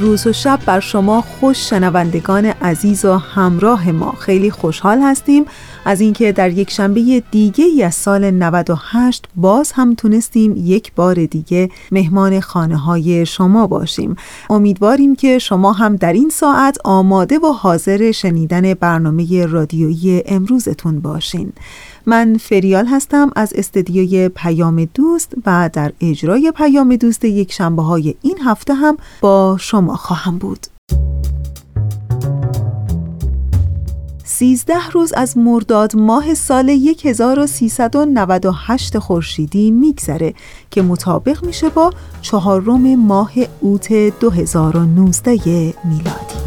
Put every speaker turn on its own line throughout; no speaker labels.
روز و شب بر شما خوش شنوندگان عزیز و همراه ما. خیلی خوشحال هستیم از اینکه در یک شنبه دیگه ای سال 98 باز هم تونستیم یک بار دیگه مهمان خانه های شما باشیم. امیدواریم که شما هم در این ساعت آماده و حاضر شنیدن برنامه رادیویی امروزتون باشین. من فریال هستم از استدیوی پیام دوست و در اجرای پیام دوست یک شنبه های این هفته هم با شما خواهم بود. 13 روز از مرداد ماه سال 1398 خورشیدی میگذره که مطابق میشه با چهارم ماه اوت 2019 میلادی.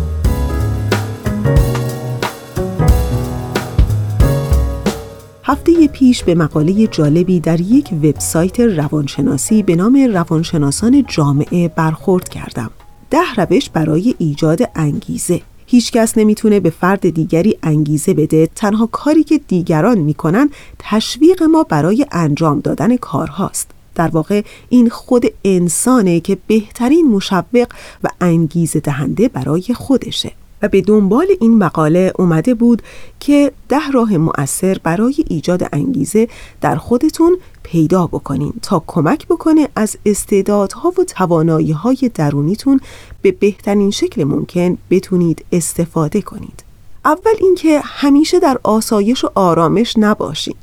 هفته پیش به مقاله جالبی در یک وبسایت روانشناسی به نام روانشناسان جامعه برخورد کردم. ده روش برای ایجاد انگیزه. هیچکس نمی‌تونه به فرد دیگری انگیزه بده تنها کاری که دیگران می‌کنن تشویق ما برای انجام دادن کارهاست. در واقع این خود انسانه که بهترین مشوق و انگیزه دهنده برای خودشه. و به دنبال این مقاله اومده بود که ده راه مؤثر برای ایجاد انگیزه در خودتون پیدا بکنین تا کمک بکنه از استعدادها و توانایی های درونیتون به بهترین شکل ممکن بتونید استفاده کنید. اول اینکه همیشه در آسایش و آرامش نباشین.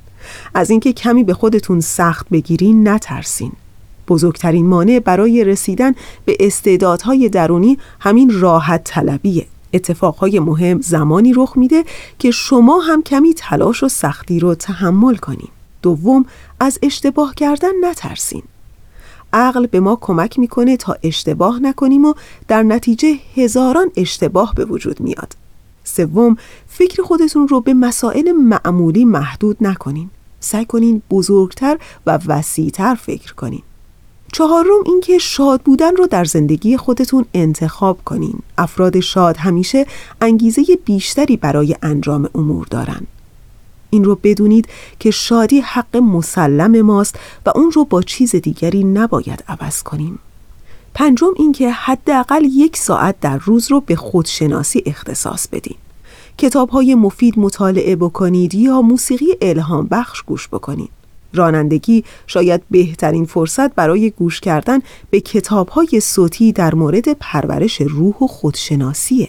از اینکه کمی به خودتون سخت بگیرین نترسین. بزرگترین مانع برای رسیدن به استعدادهای درونی همین راحت طلبیه. اتفاقهای مهم زمانی رخ میده که شما هم کمی تلاش و سختی رو تحمل کنین. دوم از اشتباه کردن نترسین. عقل به ما کمک می‌کنه تا اشتباه نکنیم و در نتیجه هزاران اشتباه به وجود میاد. سوم فکر خودتون رو به مسائل معمولی محدود نکنین. سعی کنین بزرگتر و وسیعتر فکر کنین. چهارم اینکه شاد بودن رو در زندگی خودتون انتخاب کنین. افراد شاد همیشه انگیزه بیشتری برای انجام امور دارن. این رو بدونید که شادی حق مسلم ماست و اون رو با چیز دیگری نباید عوض کنیم. پنجم اینکه حداقل یک ساعت در روز رو به خودشناسی اختصاص بدین. کتاب های مفید مطالعه بکنید یا موسیقی الهام بخش گوش بکنید. رانندگی شاید بهترین فرصت برای گوش کردن به کتاب های صوتی در مورد پرورش روح و خودشناسیه.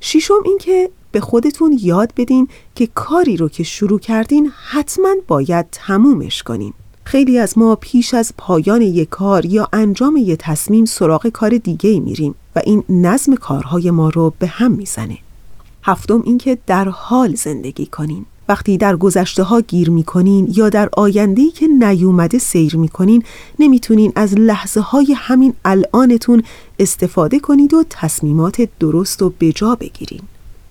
ششم اینکه به خودتون یاد بدین که کاری رو که شروع کردین حتما باید تمومش کنین. خیلی از ما پیش از پایان یک کار یا انجام یک تصمیم سراغ کار دیگه میریم و این نظم کارهای ما رو به هم می‌زنه. هفتم اینکه در حال زندگی کنین. وقتی در گذشته ها گیر می‌کنین یا در آیندهی که نیومده سیر می‌کنین نمی‌تونین از لحظه های همین الانتون استفاده کنید و تصمیمات درست و بجا بگیرین.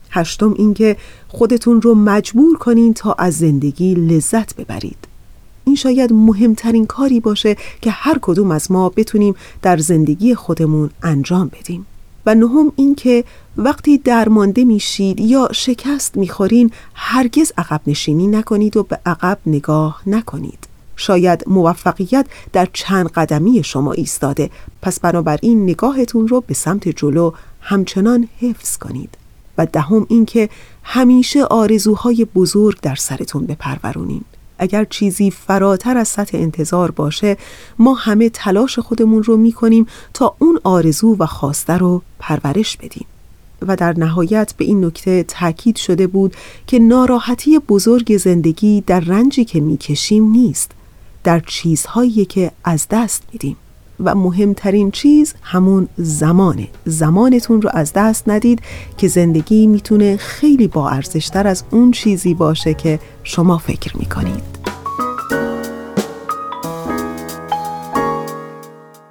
هشتم اینکه خودتون رو مجبور کنین تا از زندگی لذت ببرید. این شاید مهمترین کاری باشه که هر کدوم از ما بتونیم در زندگی خودمون انجام بدیم. و نهم اینکه وقتی درمانده میشید یا شکست می‌خورین هرگز عقب نشینی نکنید و به عقب نگاه نکنید. شاید موفقیت در چند قدمی شما ایستاده. پس بنابراین نگاهتون رو به سمت جلو همچنان حفظ کنید. و دهم اینکه همیشه آرزوهای بزرگ در سرتون بپرورونین. اگر چیزی فراتر از سطح انتظار باشه ما همه تلاش خودمون رو می‌کنیم تا اون آرزو و خواسته رو پرورش بدیم. و در نهایت به این نکته تاکید شده بود که ناراحتی بزرگ زندگی در رنجی که می‌کشیم نیست در چیزهایی که از دست میدیم. و مهمترین چیز همون زمانه. زمانتون رو از دست ندید که زندگی می‌تونه خیلی با ارزشتر از اون چیزی باشه که شما فکر می‌کنید.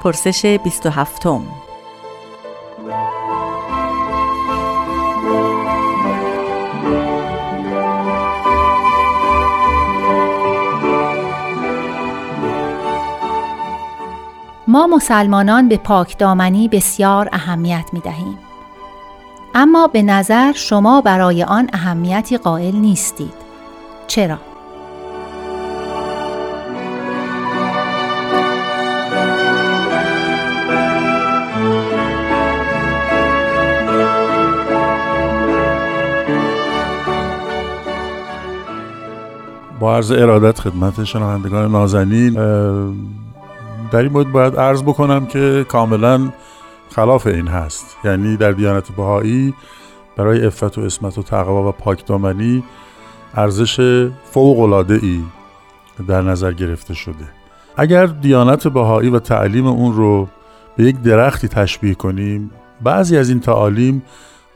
پرسش 27
ما مسلمانان به پاکدامنی بسیار اهمیت می دهیم. اما به نظر شما برای آن اهمیتی قائل نیستید. چرا؟
عرض ارادت خدمت شنوندگان نازنین در این مورد باید عرض بکنم که کاملا خلاف این هست. یعنی در دیانت بهایی برای افت و اسمت و تقوا و پاکدامنی ارزش فوق العاده ای در نظر گرفته شده. اگر دیانت بهایی و تعلیم اون رو به یک درختی تشبیه کنیم بعضی از این تعالیم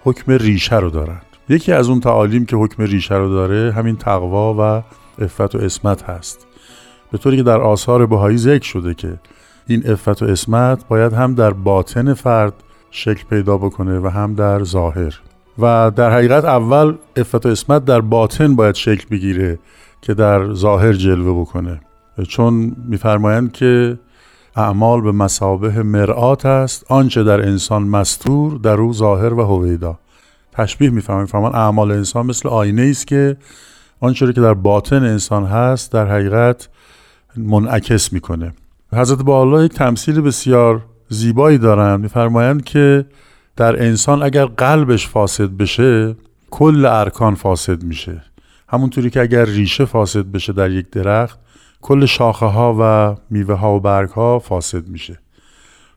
حکم ریشه رو دارند یکی از اون تعالیم که حکم ریشه رو داره همین تقوا و افت و اسمت هست. به طوری که در آثار بهایی ذکر شده که این افت و اسمت باید هم در باطن فرد شکل پیدا بکنه و هم در ظاهر. و در حقیقت اول افت و اسمت در باطن باید شکل بگیره که در ظاهر جلوه بکنه. چون میفرمایند که اعمال به مسابه مرآت است آنچه در انسان مستور در او ظاهر و هویدا. تشبیه میفرمایند فرمان اعمال انسان مثل آینه است که آنچه که در باطن انسان هست در حقیقت منعکس می‌کنه. حضرت با یک تمثیل بسیار زیبایی دارند. میفرمایند که در انسان اگر قلبش فاسد بشه کل ارکان فاسد میشه. همونطوری که اگر ریشه فاسد بشه در یک درخت کل شاخه ها و میوه ها و برگ ها فاسد میشه.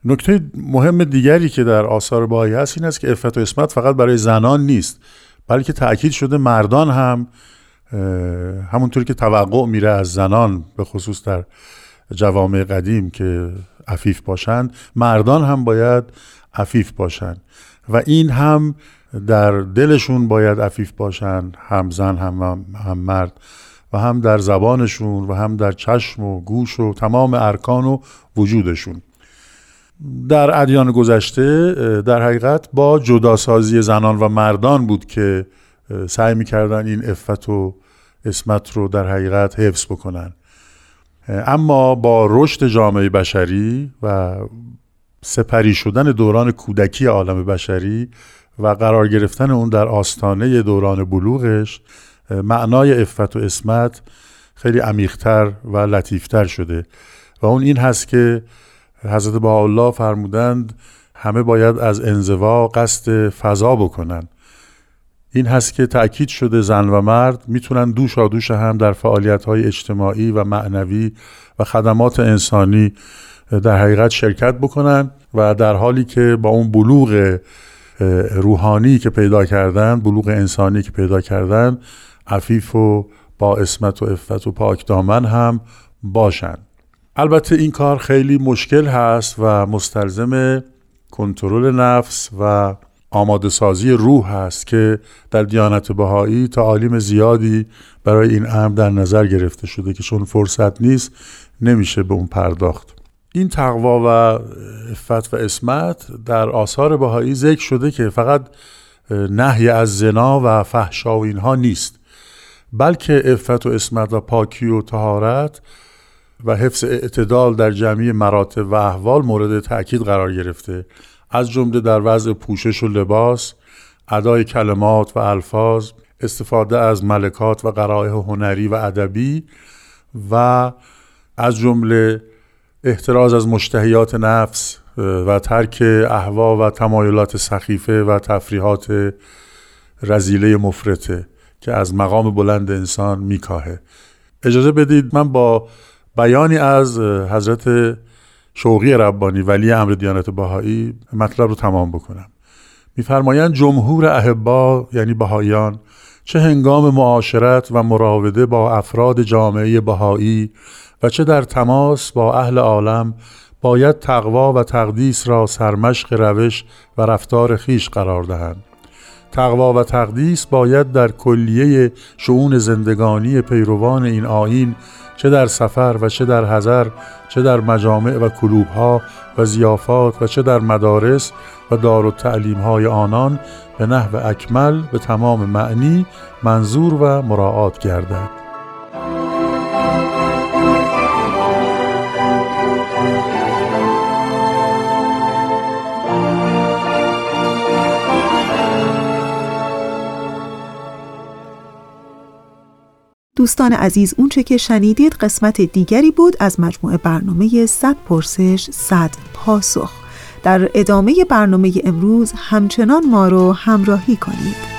نکته مهم دیگری که در آثار باهایی هست این است که افت و اسمت فقط برای زنان نیست بلکه تاکید شده مردان هم همونطوری که توقع میره از زنان به خصوص در جوامع قدیم که عفیف باشند مردان هم باید عفیف باشند. و این هم در دلشون باید عفیف باشند هم زن هم, هم مرد. و هم در زبانشون و هم در چشم و گوش و تمام ارکان و وجودشون. در ادیان گذشته در حقیقت با جداسازی زنان و مردان بود که سعی می‌کردن این افت و اسمت رو در حقیقت حفظ بکنن. اما با رشد جامعه بشری و سپری شدن دوران کودکی عالم بشری و قرار گرفتن اون در آستانه دوران بلوغش معنای افت و اسمت خیلی عمیقتر و لطیفتر شده. و اون این هست که حضرت الله فرمودند همه باید از انزوا قصد فضا بکنن. این هست که تأکید شده زن و مرد می‌تونن دوش دوش هم در فعالیت های اجتماعی و معنوی و خدمات انسانی در حقیقت شرکت بکنن و در حالی که با اون بلوغ روحانی که پیدا کردن بلوغ انسانی که پیدا کردن عفیف و با اسمت و افت و پاک دامن هم باشن. البته این کار خیلی مشکل هست و مستلزم کنترل نفس و آماده سازی روح هست که در دیانت بهایی تعالیم زیادی برای این امر در نظر گرفته شده که چون فرصت نیست نمیشه به اون پرداخت. این تقوا و افت و اسمت در آثار بهایی ذکر شده که فقط نهی از زنا و فحشا و اینها نیست بلکه افت و اسمت و پاکی و تهارت و حفظ اعتدال در جمعی مراتب و احوال مورد تأکید قرار گرفته. از جمله در وضع پوشش و لباس ادای کلمات و الفاظ استفاده از ملکات و قرائه هنری و ادبی و از جمله احتراز از مشتهیات نفس و ترک احوا و تمایلات سخیفه و تفریحات رزیله مفرته که از مقام بلند انسان میکاهه. اجازه بدید من با بیانی از حضرت شوقی ربانی ولی امر دیانت باهایی مطلب رو تمام بکنم. میفرمایند جمهور احبا یعنی بهاییان چه هنگام معاشرت و مراوده با افراد جامعه بهایی و چه در تماس با اهل عالم باید تقوا و تقدیس را سرمشق روش و رفتار خیش قرار دهند. تقوا و تقدیس باید در کلیه شعون زندگانی پیروان این آین چه در سفر و چه در حضر چه در مجامع و کلوبها و زیافات و چه در مدارس و دار و تعلیم های آنان به نحو اکمل به تمام معنی منظور و مراعات گردد.
دوستان عزیز اونچه که شنیدید قسمت دیگری بود از مجموعه برنامه 100 پرسش 100 پاسخ. در ادامه برنامه امروز همچنان ما رو همراهی کنید.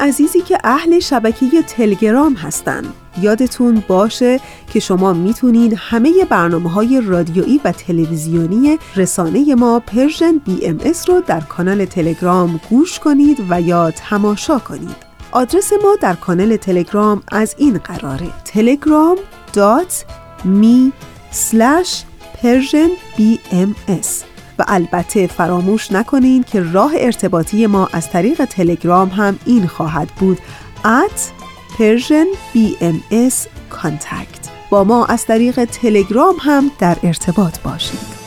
عزیزی که اهل شبکه تلگرام هستند یادتون باشه که شما می‌تونید همه برنامه های رادیویی و تلویزیونی رسانه ما Persian BMS رو در کانال تلگرام گوش کنید و یا تماشا کنید. آدرس ما در کانال تلگرام از این قراره telegram.me slash persian bms و البته فراموش نکنید که راه ارتباطی ما از طریق تلگرام هم این خواهد بود. at Persian BMS Contact. با ما از طریق تلگرام هم در ارتباط باشید.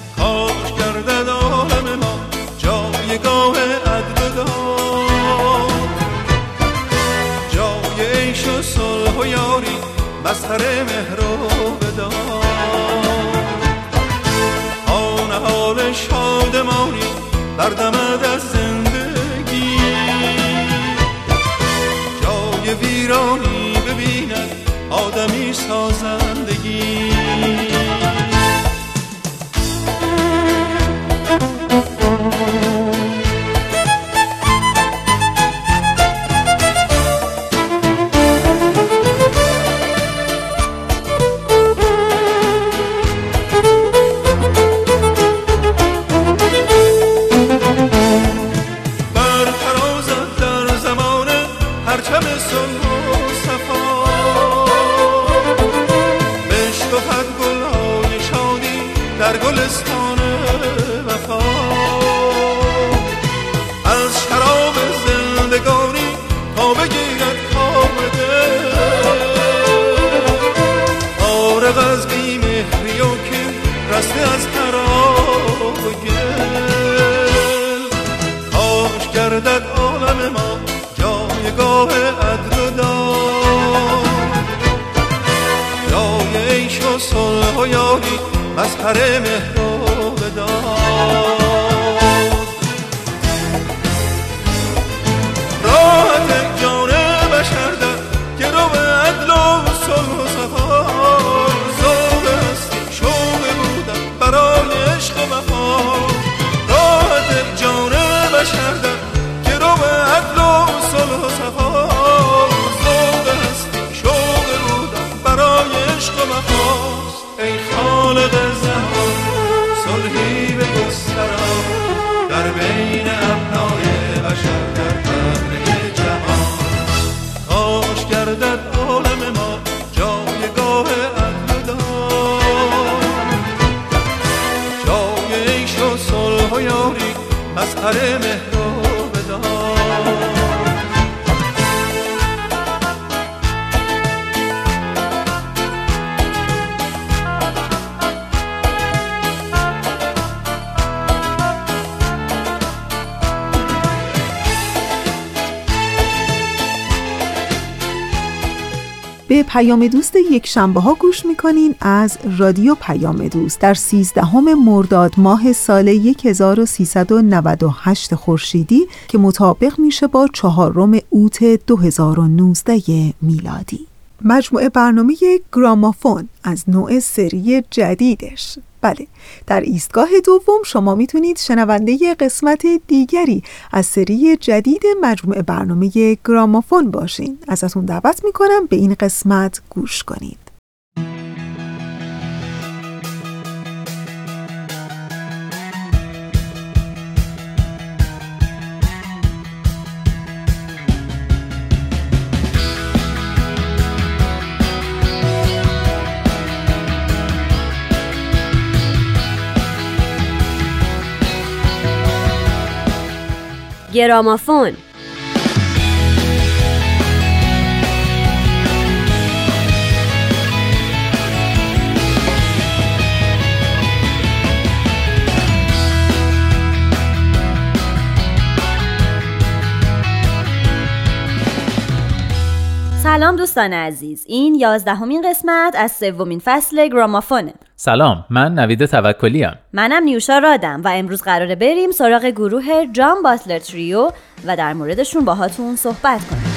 پیام دوست یک شنبه ها گوش می‌کنین از رادیو پیام دوست در 13 مرداد ماه سال 1398 خورشیدی که مطابق میشه با چهارم اوت 2019 میلادی. مجموعه برنامه گرامافون از نوع سری جدیدش. بله در ایستگاه دوم شما می‌تونید شنونده قسمت دیگری از سری جدید مجموعه برنامه گرامافون باشین. ازتون دعوت می‌کنم به این قسمت گوش کنید.
گرامافون. سلام دوستان عزیز. این یازدهمین قسمت از سومین فصل گرامافونه.
سلام من نوید توکلی ام
منم نیوشا رادم و امروز قراره بریم سراغ گروه جان باتلر تریو و در موردشون باهاتون صحبت کنیم.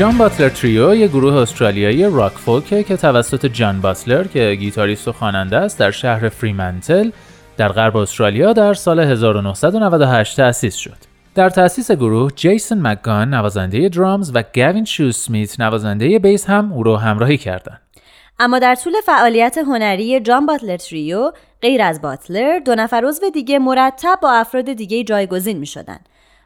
جان باتلر تریو یه گروه استرالیایی راک فولکه که توسط جان باتلر که گیتاریست و خواننده است در شهر فریمنتل در غرب استرالیا در سال 1998 تأسیس شد. در تأسیس گروه جیسون مکگان نوازنده درامز و گوین شو سمیت نوازنده بیس هم او را همراهی کردند.
اما در طول فعالیت هنری جان باتلر تریو غیر از باتلر دو نفر عضو دیگه مرتب با افراد دیگه جایگزین می شدن.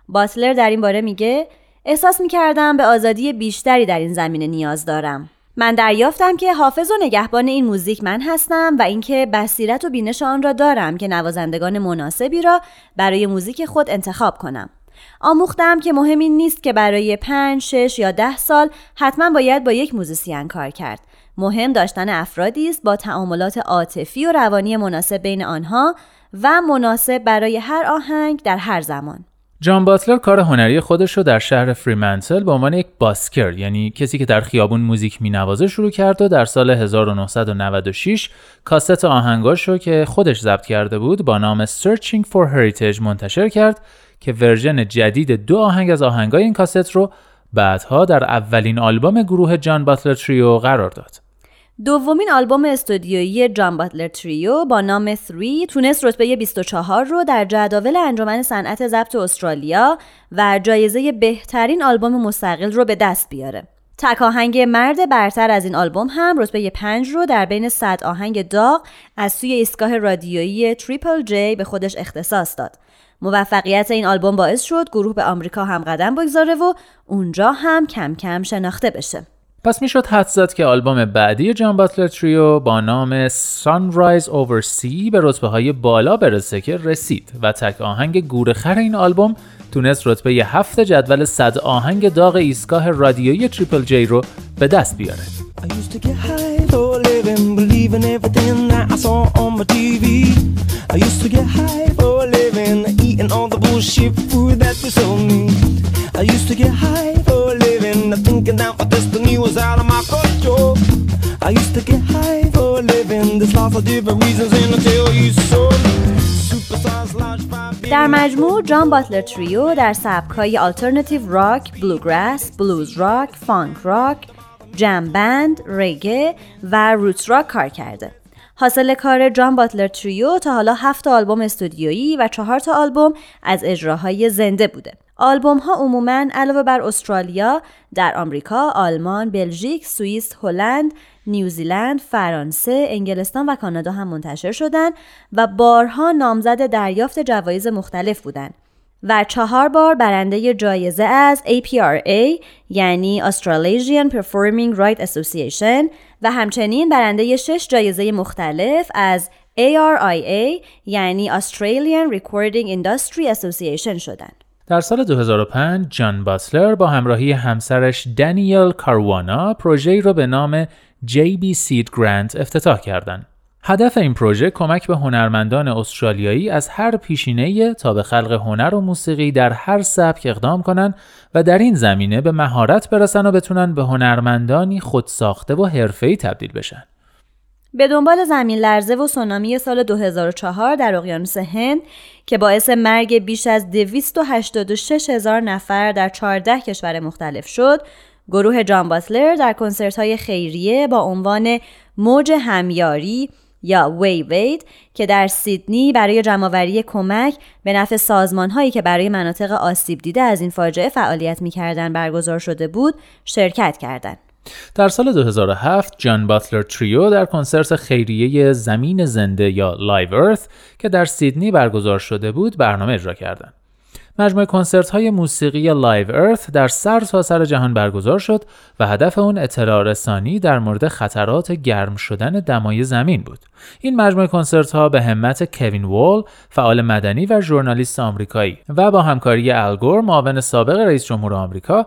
باتلر در این باره میگه احساس می کردم به آزادی بیشتری در این زمینه نیاز دارم. من دریافتم که حافظ و نگهبان این موزیک من هستم و اینکه بصیرت و بینش آن را دارم که نوازندگان مناسبی را برای موزیک خود انتخاب کنم. آموختم که مهم این نیست که برای پنج، شش یا ده سال حتما باید با یک موزیسین کار کرد. مهم داشتن افرادی است با تعاملات عاطفی و روانی مناسب بین آنها و مناسب برای هر آهنگ در هر زمان.
جان باتلر کار هنری خودش رو در شهر فریمنتل به عنوان یک busker یعنی کسی که در خیابون موزیک مینوازه شروع کرد و در سال 1996 کاست آهنگاش رو که خودش ضبط کرده بود با نام Searching for Heritage منتشر کرد که ورژن جدید دو آهنگ از آهنگای این کاست رو بعدها در اولین آلبوم گروه جان باتلر تریو قرار داد.
دومین آلبوم استودیویی جان باتلر تریو با نام 3 تونست رتبه 24 رو در جداول انجمن صنعت ضبط استرالیا و جایزه بهترین آلبوم مستقل رو به دست بیاره. تک آهنگ مرد برتر از این آلبوم هم رتبه 5 رو در بین 100 آهنگ داغ از سوی ایستگاه رادیویی تریپل جی به خودش اختصاص داد. موفقیت این آلبوم باعث شد گروه به آمریکا هم قدم بگذاره و اونجا هم کم کم شناخته بشه.
پس می‌شد حد زد که آلبوم بعدی جان باتلر تریو با نام Sunrise Over Sea به رتبه های بالا برسه که رسید و تک آهنگ گورخر این آلبوم تونست رتبه هفت جدول صد آهنگ داغ ایستگاه رادیویی تریپل جی رو به دست بیاره. thinking that I used to get high for living. There's lots of different reasons and I'll tell you so. در مجموع جان باتلر تریو در سبکهای آلترناتیو راک، بلوگراس، بلوز راک، فانک راک، jam band، رگه و roots rock کار کرده. حاصل کار جان باتلر تریو تا حالا هفت آلبوم استودیویی و چهار تا آلبوم از اجراهای زنده بوده. آلبوم ها عموماً علاوه بر استرالیا در آمریکا، آلمان، بلژیک، سوئیس، هلند، نیوزیلند، فرانسه، انگلستان و کانادا هم منتشر شدند و بارها نامزد دریافت جوایز مختلف بودند. و چهار بار برنده جایزه از APRA یعنی Australasian Performing Right Association و همچنین برنده شش جایزه مختلف از ARIA یعنی Australian Recording Industry Association شدند. در سال 2005 جان باتلر با همراهی همسرش دانیل کاروانا پروژه‌ای را به نام JB Seed Grant افتتاح کردند. هدف این پروژه کمک به هنرمندان استرالیایی از هر پیشینه تا به خلق هنر و موسیقی در هر سبک اقدام کنند و در این زمینه به مهارت برسن و بتونن به هنرمندانی خودساخته و حرفه‌ای تبدیل بشن.
به دنبال زمین لرزه و سونامی سال 2004 در اقیانوس هند که باعث مرگ بیش از 286 هزار نفر در 14 کشور مختلف شد، گروه جان باتلر در کنسرت های خیریه با عنوان موج همیاری یا WaveAid که در سیدنی برای جمع‌آوری کمک به نفع سازمان هایی که برای مناطق آسیب دیده از این فاجعه فعالیت می‌کردند برگزار شده بود شرکت کردند.
در سال 2007 جان باتلر تریو در کنسرت خیریه زمین زنده یا Live Earth که در سیدنی برگزار شده بود برنامه اجرا کردند. مجموعه کنسرت های موسیقی Live Earth در سر تا سر جهان برگزار شد و هدف اون اطلاع رسانی در مورد خطرات گرم شدن دمای زمین بود. این مجموعه کنسرت ها به همت کوین وول، فعال مدنی و ژورنالیست آمریکایی و با همکاری ال گور معاون سابق رئیس جمهور آمریکا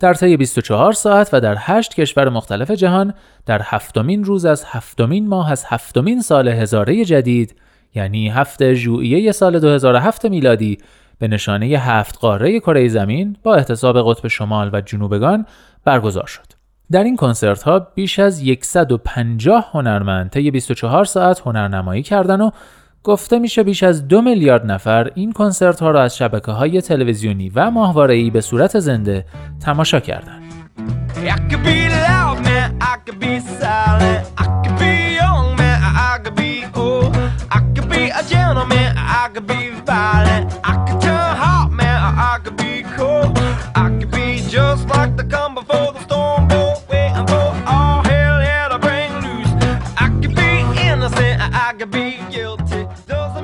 در طی 24 ساعت و در 8 کشور مختلف جهان در هفتمین روز از هفتمین ماه از هفتمین سال هزاره جدید یعنی هفته ژوئیه سال 2007 میلادی به نشانه هفت قاره کره زمین با احتساب قطب شمال و جنوبگان برگزار شد. در این کنسرت ها بیش از 150 هنرمند طی 24 ساعت هنرنمایی کردند و گفته میشه بیش از دو میلیارد نفر این کنسرت ها را از شبکه های تلویزیونی و ماهواره‌ای به صورت زنده تماشا کردند.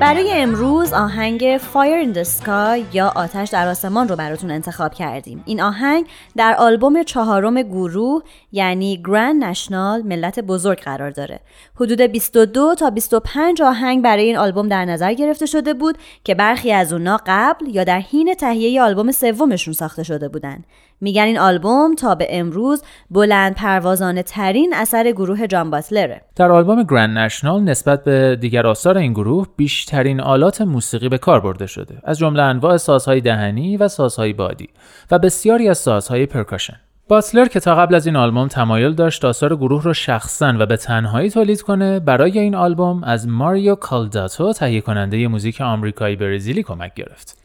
برای امروز آهنگ Fire in the Sky یا آتش در آسمان رو براتون انتخاب کردیم. این آهنگ در آلبوم چهارم گروه یعنی گرند نشنال ملت بزرگ قرار داره. حدود 22 تا 25 آهنگ برای این آلبوم در نظر گرفته شده بود که برخی از اونا قبل یا در حین تهیه آلبوم سومشون ساخته شده بودن. میگن این آلبوم تا به امروز بلند پروازانه ترین اثر گروه جان باتلره.
در آلبوم Grand National نسبت به دیگر آثار این گروه بیشترین آلات موسیقی به کار برده شده از جمله انواع سازهای دهنی و سازهای بادی و بسیاری از سازهای percussion. باتلر که تا قبل از این آلبوم تمایل داشت آثار گروه را شخصا و به تنهایی تولید کنه برای این آلبوم از ماریو کالداتو تهیه کننده موزیک آمریکایی برزیلی کمک گرفت.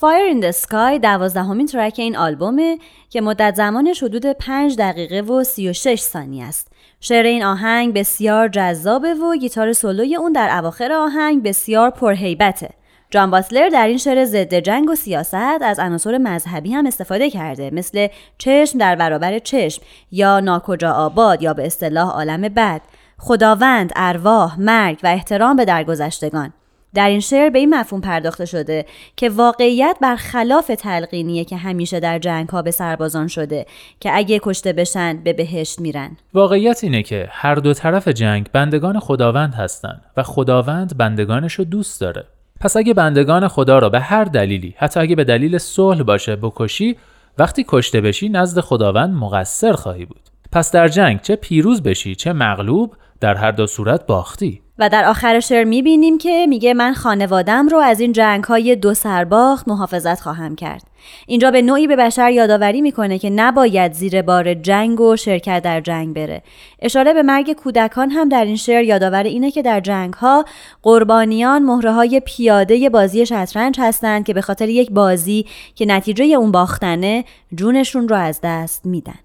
Fire in the Sky دوازدهمین track این آلبومه که مدت زمانش حدود 5 دقیقه و 36 ثانیه است. شعر این آهنگ بسیار جذابه و گیتار سولوی اون در اواخر آهنگ بسیار پرهیبته. جان باتلر در این شعر ضد جنگ و سیاست از عناصر مذهبی هم استفاده کرده مثل چشم در برابر چشم یا ناکجا آباد یا به اصطلاح عالم بد خداوند ارواح مرگ و احترام به درگذشتگان در این شعر به این مفهوم پرداخته شده که واقعیت برخلاف تلقینیه که همیشه در جنگ ها به سربازان شده که اگه کشته بشن به بهشت میرن.
واقعیت اینه که هر دو طرف جنگ بندگان خداوند هستند و خداوند بندگانش رو دوست داره. پس اگه بندگان خدا را به هر دلیلی حتی اگه به دلیل صلح باشه بکشی وقتی کشته بشی نزد خداوند مقصر خواهی بود. پس در جنگ چه پیروز بشی چه مغلوب در هر دو صورت باختی
و در آخر شعر می‌بینیم که میگه من خانوادم رو از این جنگ های دو سرباخت محافظت خواهم کرد. اینجا به نوعی به بشر یادآوری می‌کنه که نباید زیر بار جنگ و شرکت در جنگ بره. اشاره به مرگ کودکان هم در این شعر یادآور اینه که در جنگ ها قربانیان مهره های پیاده بازی شطرنج هستند که به خاطر یک بازی که نتیجه اون باختنه جونشون رو از دست میدن.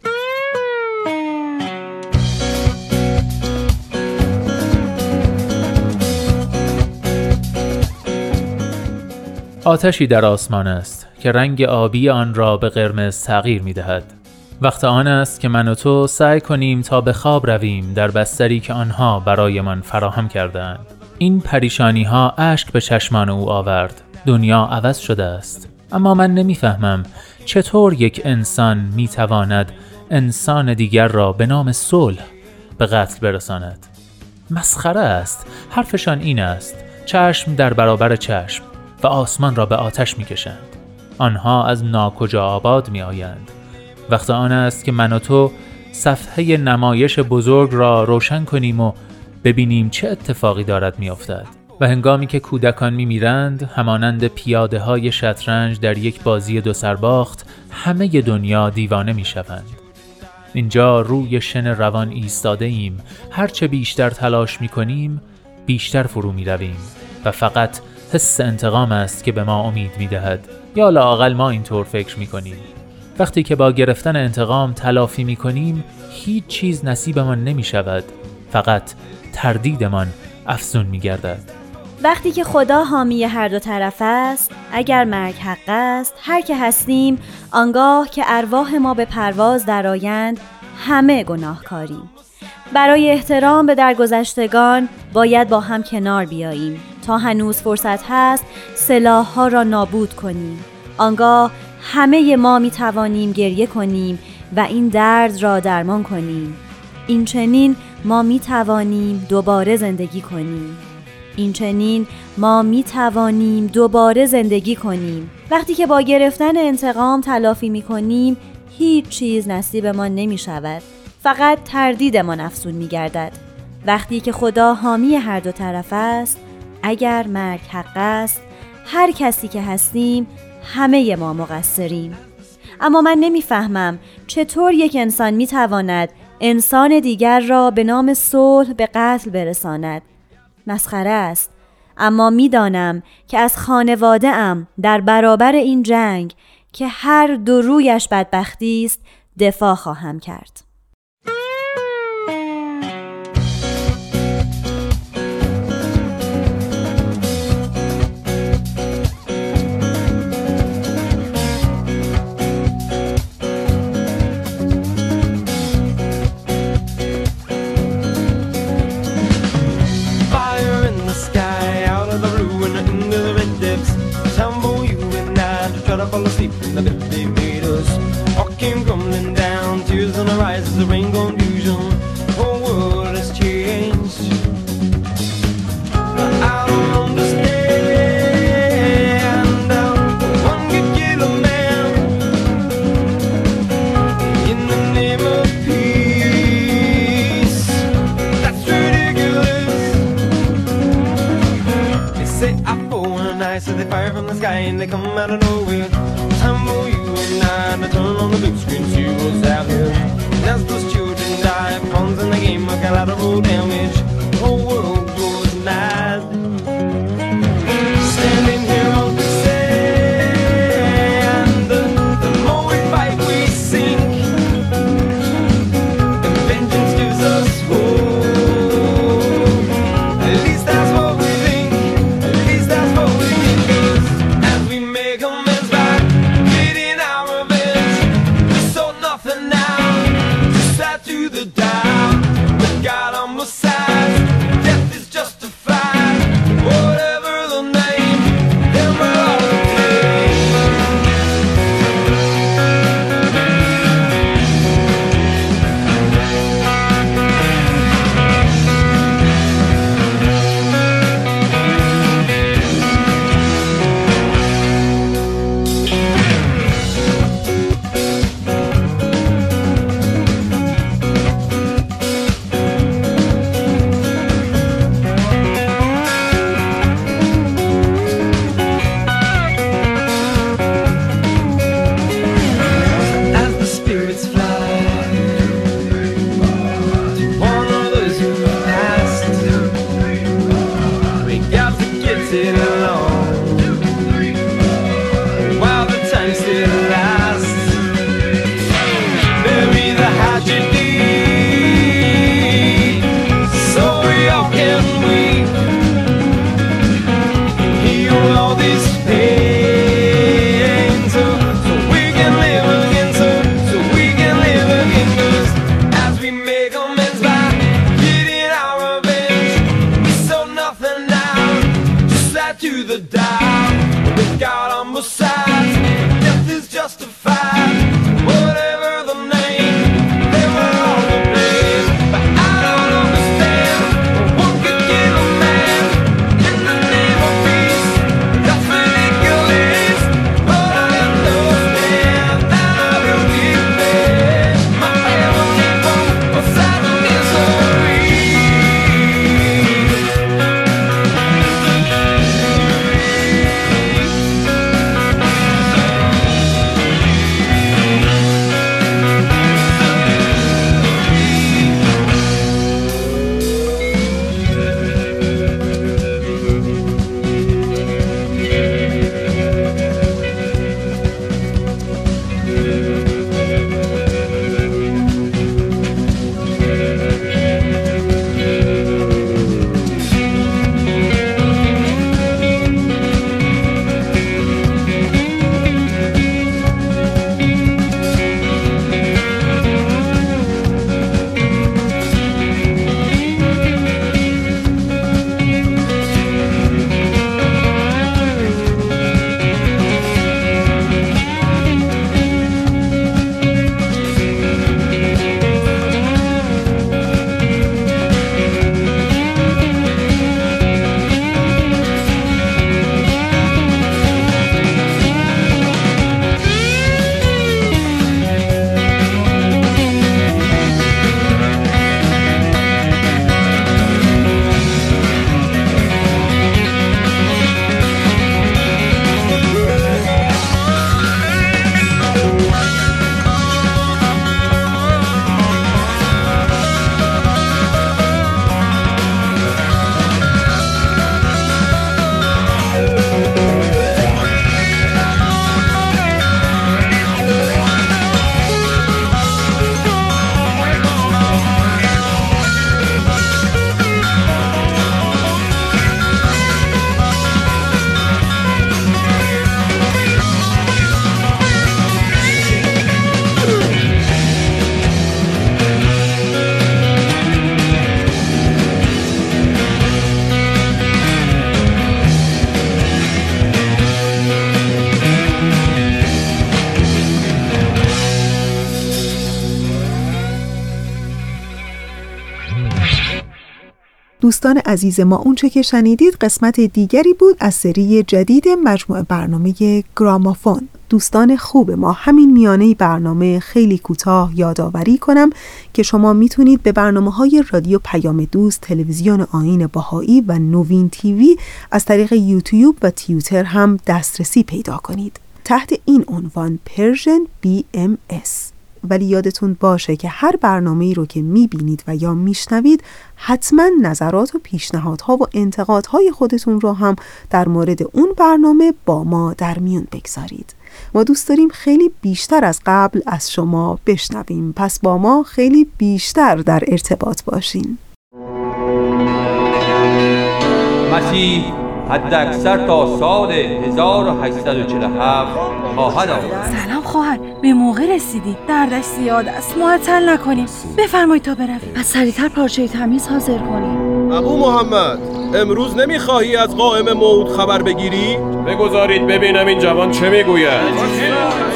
آتشی در آسمان است که رنگ آبی آن را به قرمز تغییر می دهد. وقت آن است که من و تو سعی کنیم تا به خواب رویم در بستری که آنها برایمان فراهم کردند. این پریشانی ها اشک به چشمان او آورد. دنیا عوض شده است. اما من نمی‌فهمم چطور یک انسان می تواند انسان دیگر را به نام صلح به قتل برساند. مسخره است. حرفشان این است. چشم در برابر چشم. و آسمان را به آتش می‌کشند. آنها از ناکجا آباد می آیند وقت آن است که من و تو صفحه نمایش بزرگ را روشن کنیم و ببینیم چه اتفاقی دارد میافتد. و هنگامی که کودکان میمیرند همانند پیاده های شطرنج در یک بازی دو سرباخت همه دنیا دیوانه می‌شوند. اینجا روی شن روان ایستاده ایم هرچه بیشتر تلاش می کنیم بیشتر فرو می رویم و فقط حس انتقام است که به ما امید می دهد یا لاقل ما اینطور فکر می کنیم وقتی که با گرفتن انتقام تلافی می کنیم هیچ چیز نصیبمان نمی شود فقط تردیدمان افزون می گردد
وقتی که خدا حامی هر دو طرف است اگر مرگ حق است هر که هستیم آنگاه که ارواح ما به پرواز درآیند همه گناهکاریم. برای احترام به درگذشتگان باید با هم کنار بیاییم. تا هنوز فرصت هست سلاح ها را نابود کنیم. آنگاه همه ما می توانیم گریه کنیم و این درد را درمان کنیم. این چنین ما می توانیم دوباره زندگی کنیم. این چنین ما می توانیم دوباره زندگی کنیم. وقتی که با گرفتن انتقام تلافی می کنیم هیچ چیز ما نمی شود فقط تردیدمان افزون می گردد وقتی که خدا حامی هر دو طرف است اگر مرگ حق است هر کسی که هستیم همه ما مقصریم. اما من نمی‌فهمم چطور یک انسان می تواند انسان دیگر را به نام صلح به قتل برساند. مسخره است. اما می‌دانم که از خانواده ام در برابر این جنگ که هر دو رویش بدبختی است دفاع خواهم کرد.
دوستان عزیز ما اونچه که شنیدید قسمت دیگری بود از سری جدید مجموعه برنامه گرامافون. دوستان خوب ما همین میانه برنامه خیلی کوتاه یادآوری کنم که شما می‌تونید به برنامه های رادیو پیام دوست تلویزیون آین باهایی و نوین تیوی از طریق یوتیوب و تیوتر هم دسترسی پیدا کنید. تحت این عنوان پرژن BMS ولی یادتون باشه که هر برنامه ای رو که می‌بینید و یا میشنوید حتما نظرات و پیشنهادها و انتقادهای خودتون رو هم در مورد اون برنامه با ما در میون بگذارید. ما دوست داریم خیلی بیشتر از قبل از شما بشنویم. پس با ما خیلی بیشتر در ارتباط باشین.
حد اکثر تا سال 1847 خواهد آمد.
سلام خواهر به موقع رسیدی. دردش زیاد است. معطل نکنیم. بفرمایید تا برویم.
پس سریعتر پارچه تمیز حاضر کنیم
ابو محمد امروز نمی‌خواهی از قائم موعود خبر بگیری؟
بگذارید ببینم این جوان چه می‌گوید.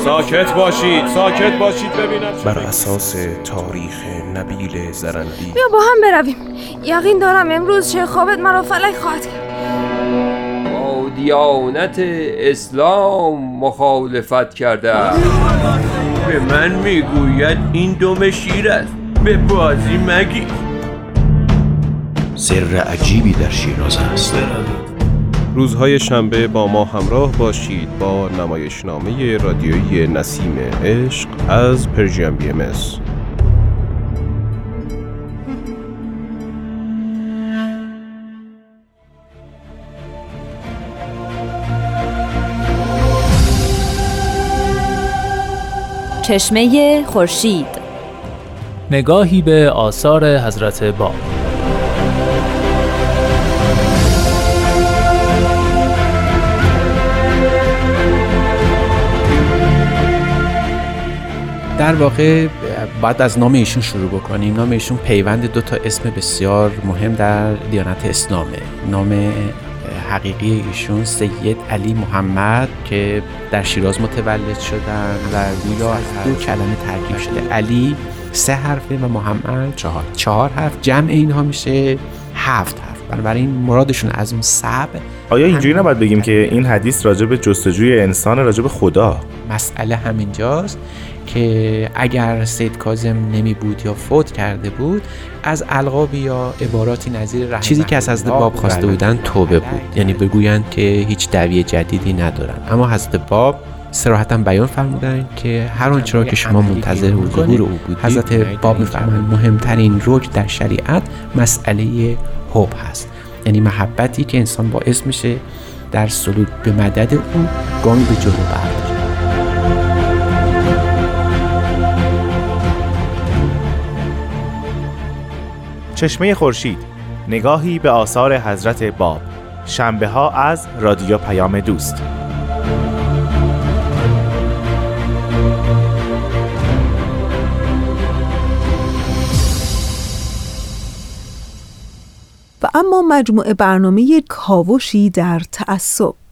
ساکت باشید ساکت باشید ببینم
بر اساس تاریخ نبیل زرندی.
بیا با هم برویم. یقین دارم امروز چه خوابت مرا فلک خواهد کرد.
با دیانت اسلام مخالفت کرده به من می‌گوید این دم شیر است. به بازی مگی
سر عجیبی در شیراز است.
روزهای شنبه با ما همراه باشید با نمایشنامه رادیویی نسیم عشق از پرژیم بی ام اس.
چشمه خورشید.
نگاهی به آثار حضرت باب
در واقع بعد از نام ایشون شروع بکنیم. نام ایشون پیوند دو تا اسم بسیار مهم در دیانت اسلامه. نام حقیقی ایشون سید علی محمد که در شیراز متولد شدن و گویا از دو کلمه ترکیب شده. علی سه حرفه و محمد چهار. چهار حرف. جمع اینها میشه هفت حرف. بنابراین مرادشون از اون سب
آیا اینجوری نباید بگیم که این حدیث راجع به جستجوی انسان راجع به خدا؟
مسئله همینجاست. که اگر سید کازم نمی بود یا فوت کرده بود از القاب یا عباراتی نظیر
چیزی که از حضرت باب خواسته بودن توبه بود. یعنی بگویند که هیچ دعوی جدیدی ندارن. اما حضرت باب
سراحتا بیان فرمودن که هر آنچه را که شما منتظر ظهور او بودید حضرت باب میفرمایند مهمترین رکن در شریعت مسئله حب هست. یعنی محبتی که انسان باعث میشه در سلوک به مدد او گام به جلو برداره.
چشمه خورشید نگاهی به آثار حضرت باب. شنبه ها از رادیو پیام دوست.
و اما مجموعه برنامه کاوشی در تعصب.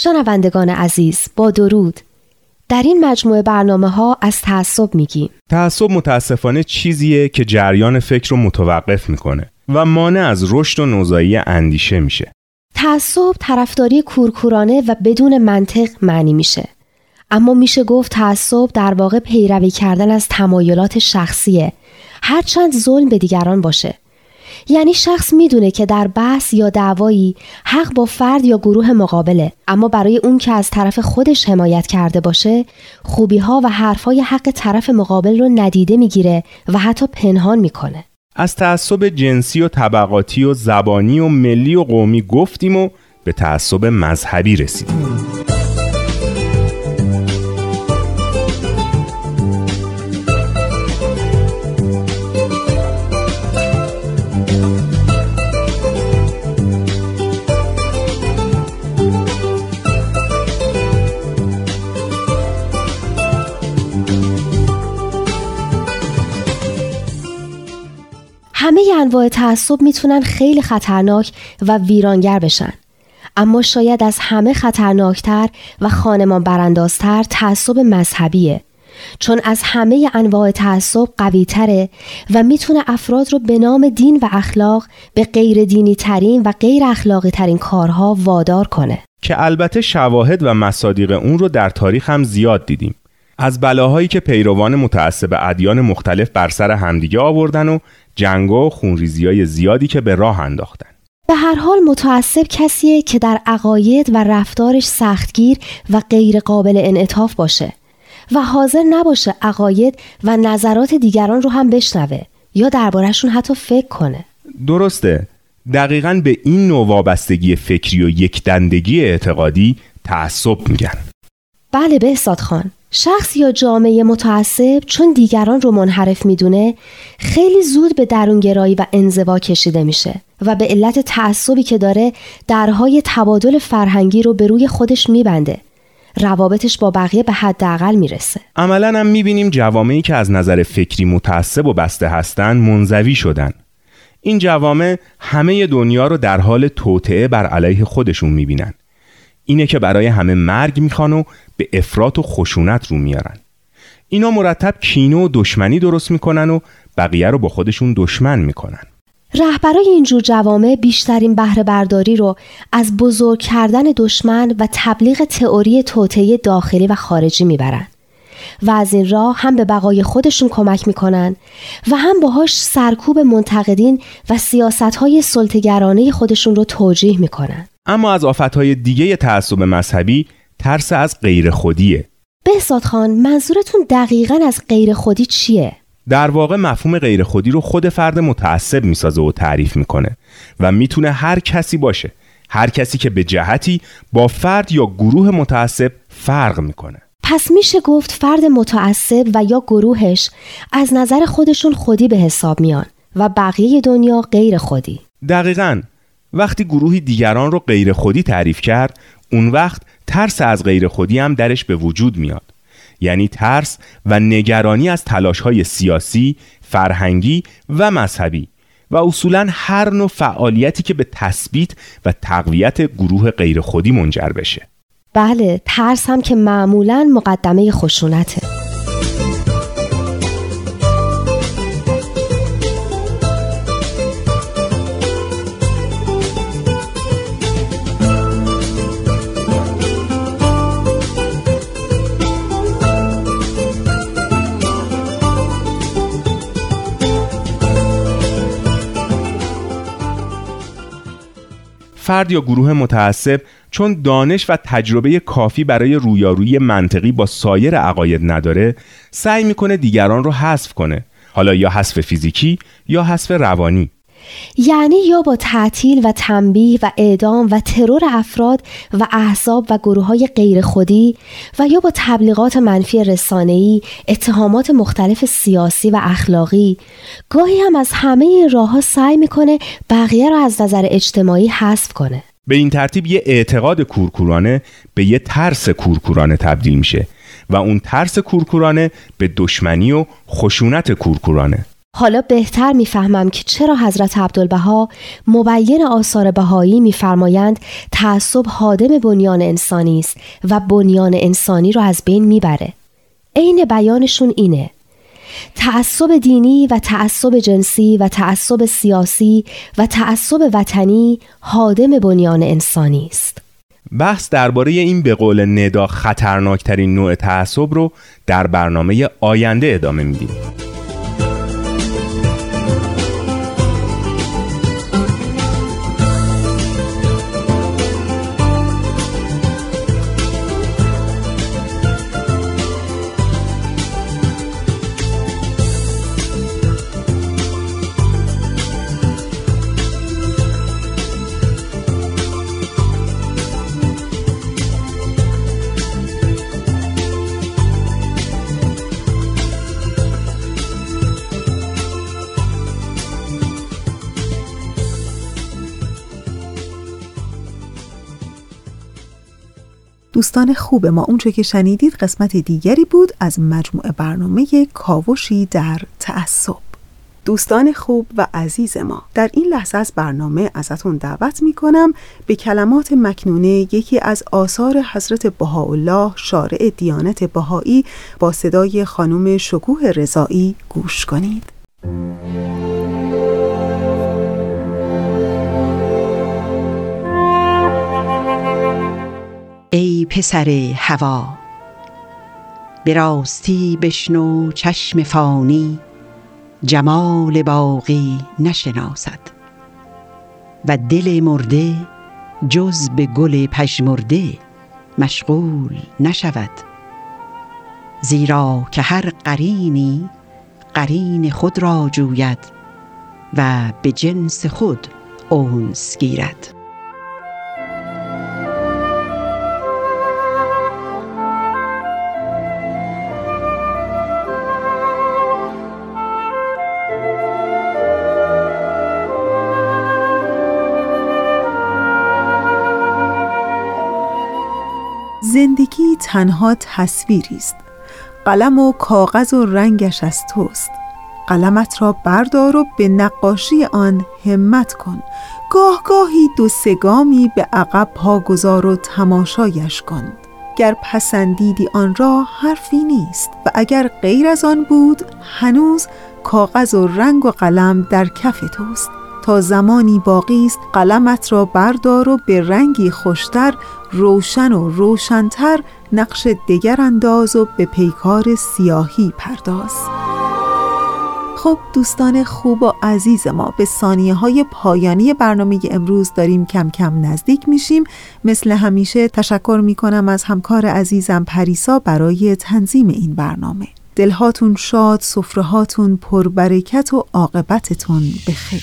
شنوندگان عزیز با درود. در این مجموعه برنامه ها از تعصب میگیم.
تعصب متاسفانه چیزیه که جریان فکر رو متوقف می‌کنه و مانع از رشد و نوزایی اندیشه میشه.
تعصب طرفداری کورکورانه و بدون منطق معنی میشه. اما میشه گفت تعصب در واقع پیروی کردن از تمایلات شخصیه. هرچند ظلم به دیگران باشه. یعنی شخص می‌دونه که در بحث یا دعوایی حق با فرد یا گروه مقابله. اما برای اون که از طرف خودش حمایت کرده باشه خوبی ها و حرفای حق طرف مقابل رو ندیده می‌گیره و حتی پنهان می‌کنه.
از تعصب جنسی و طبقاتی و زبانی و ملی و قومی گفتیم و به تعصب مذهبی رسیدیم.
همه انواع تعصب می‌تونن خیلی خطرناک و ویرانگر بشن. اما شاید از همه خطرناکتر و خانمان براندازتر تعصب مذهبیه. چون از همه انواع تعصب قوی تره و می‌تونه افراد رو به نام دین و اخلاق به غیر دینی ترین و غیر اخلاقی ترین کارها وادار کنه.
که البته شواهد و مصادیق اون رو در تاریخ هم زیاد دیدیم. از بلاهایی که پیروان متعصب ادیان مختلف بر سر همدیگه آوردن و جنگ و خونریزی های زیادی که به راه انداختن.
به هر حال متعصب کسیه که در عقاید و رفتارش سختگیر و غیر قابل انعطاف باشه و حاضر نباشه عقاید و نظرات دیگران رو هم بشنوه یا دربارهشون حتی فکر کنه.
درسته. دقیقا به این نوع وابستگی فکری و یکدندگی اعتقادی تعصب میگن.
بله بهزاد خان. شخص یا جامعه متعصب چون دیگران رو منحرف می‌دونه خیلی زود به درونگرایی و انزوا کشیده میشه و به علت تعصبی که داره درهای تبادل فرهنگی رو به روی خودش میبنده. روابطش با بقیه به حداقل می‌رسه.
عملا هم می‌بینیم جوامعی که از نظر فکری متعصب و بسته هستن منزوی شدن. این جوامع همه دنیا رو در حال توطعه بر علیه خودشون می‌بینن. اینه که برای همه مرگ می‌خوان و به افراط و خشونت رو میارن. اینا مرتب کینه و دشمنی درست می‌کنن و بقیه رو با خودشون دشمن می‌کنن.
رهبرای اینجور جوامع بیشترین بهره برداری رو از بزرگ کردن دشمن و تبلیغ تئوری توطئه داخلی و خارجی می‌برن. و از این راه هم به بقای خودشون کمک می‌کنن و هم باهاش سرکوب منتقدین و سیاست های سلطگرانه خودشون رو توجیه می‌کنن.
اما از آفتهای دیگه تعصب مذهبی ترس از غیر خودیه
بهزاد خان منظورتون دقیقا از غیر خودی چیه؟
در واقع مفهوم غیر خودی رو خود فرد متعصب می‌سازه و تعریف می‌کنه و می‌تونه هر کسی باشه هر کسی که به جهتی با فرد یا گروه متعصب فرق می‌کنه.
پس میشه گفت فرد متعصب و یا گروهش از نظر خودشون خودی به حساب میان و بقیه دنیا غیر خودی
دقیقا. وقتی گروهی دیگران رو غیر خودی تعریف کرد اون وقت ترس از غیر خودی هم درش به وجود میاد. یعنی ترس و نگرانی از تلاش های سیاسی، فرهنگی و مذهبی و اصولا هر نوع فعالیتی که به تثبیت و تقویت گروه غیر خودی منجر بشه.
بله ترس هم که معمولا مقدمه خشونته.
فرد یا گروه متعصب چون دانش و تجربه کافی برای رویارویی منطقی با سایر عقاید نداره سعی می‌کنه دیگران رو حذف کنه. حالا یا حذف فیزیکی یا حذف روانی.
یعنی یا با تعطیل و تنبیه و اعدام و ترور افراد و احزاب و گروه های غیر خودی و یا با تبلیغات منفی رسانه‌ای، اتهامات مختلف سیاسی و اخلاقی. گاهی هم از همه راه ها سعی می‌کنه بقیه را از نظر اجتماعی حذف کنه.
به این ترتیب یه اعتقاد کورکورانه به یه ترس کورکورانه تبدیل میشه و اون ترس کورکورانه به دشمنی و خشونت کورکورانه.
حالا بهتر می‌فهمم که چرا حضرت عبدالبها مبین آثار بهایی میفرمایند تعصب حادم بنیان انسانی است و بنیان انسانی را از بین می‌بره. عین بیانشون اینه. تعصب دینی و تعصب جنسی و تعصب سیاسی و تعصب وطنی حادم بنیان انسانی است.
بحث درباره این به قول ندا خطرناکترین نوع تعصب رو در برنامه آینده ادامه میدیم.
دوستان خوب ما. اونچه که شنیدید قسمت دیگری بود از مجموعه برنامه کاوشی در تعصب. دوستان خوب و عزیز ما در این لحظه از برنامه ازتون دعوت می کنم به کلمات مکنونه یکی از آثار حضرت بهاءالله شارع دیانت بهایی با صدای خانم شکوه رضایی گوش کنید.
ای پسر هوا به راستی بشنو چشم فانی جمال باقی نشناسد. و دل مرده جز به گل پژمرده مشغول نشود. زیرا که هر قرینی قرین خود را جوید و به جنس خود اونس گیرد.
تنها تصویری است. قلم و کاغذ و رنگش از توست. قلمت را بردار و به نقاشی آن همت کن. گاه گاهی دو سگامی به عقب پاگذار و تماشایش کن. گر پسندیدی آن را حرفی نیست و اگر غیر از آن بود هنوز کاغذ و رنگ و قلم در کف توست. تا زمانی باقی است قلمت را بردار و به رنگی خوشتر روشن و روشنتر نقش دگر انداز و به پیکار سیاهی پرداز. خب دوستان خوب و عزیز ما به ثانیه های پایانی برنامه امروز داریم کم کم نزدیک میشیم. مثل همیشه تشکر می‌کنم از همکار عزیزم پریسا برای تنظیم این برنامه. دلهاتون شاد، سفرهاتون پربرکت و عاقبتتون بخیر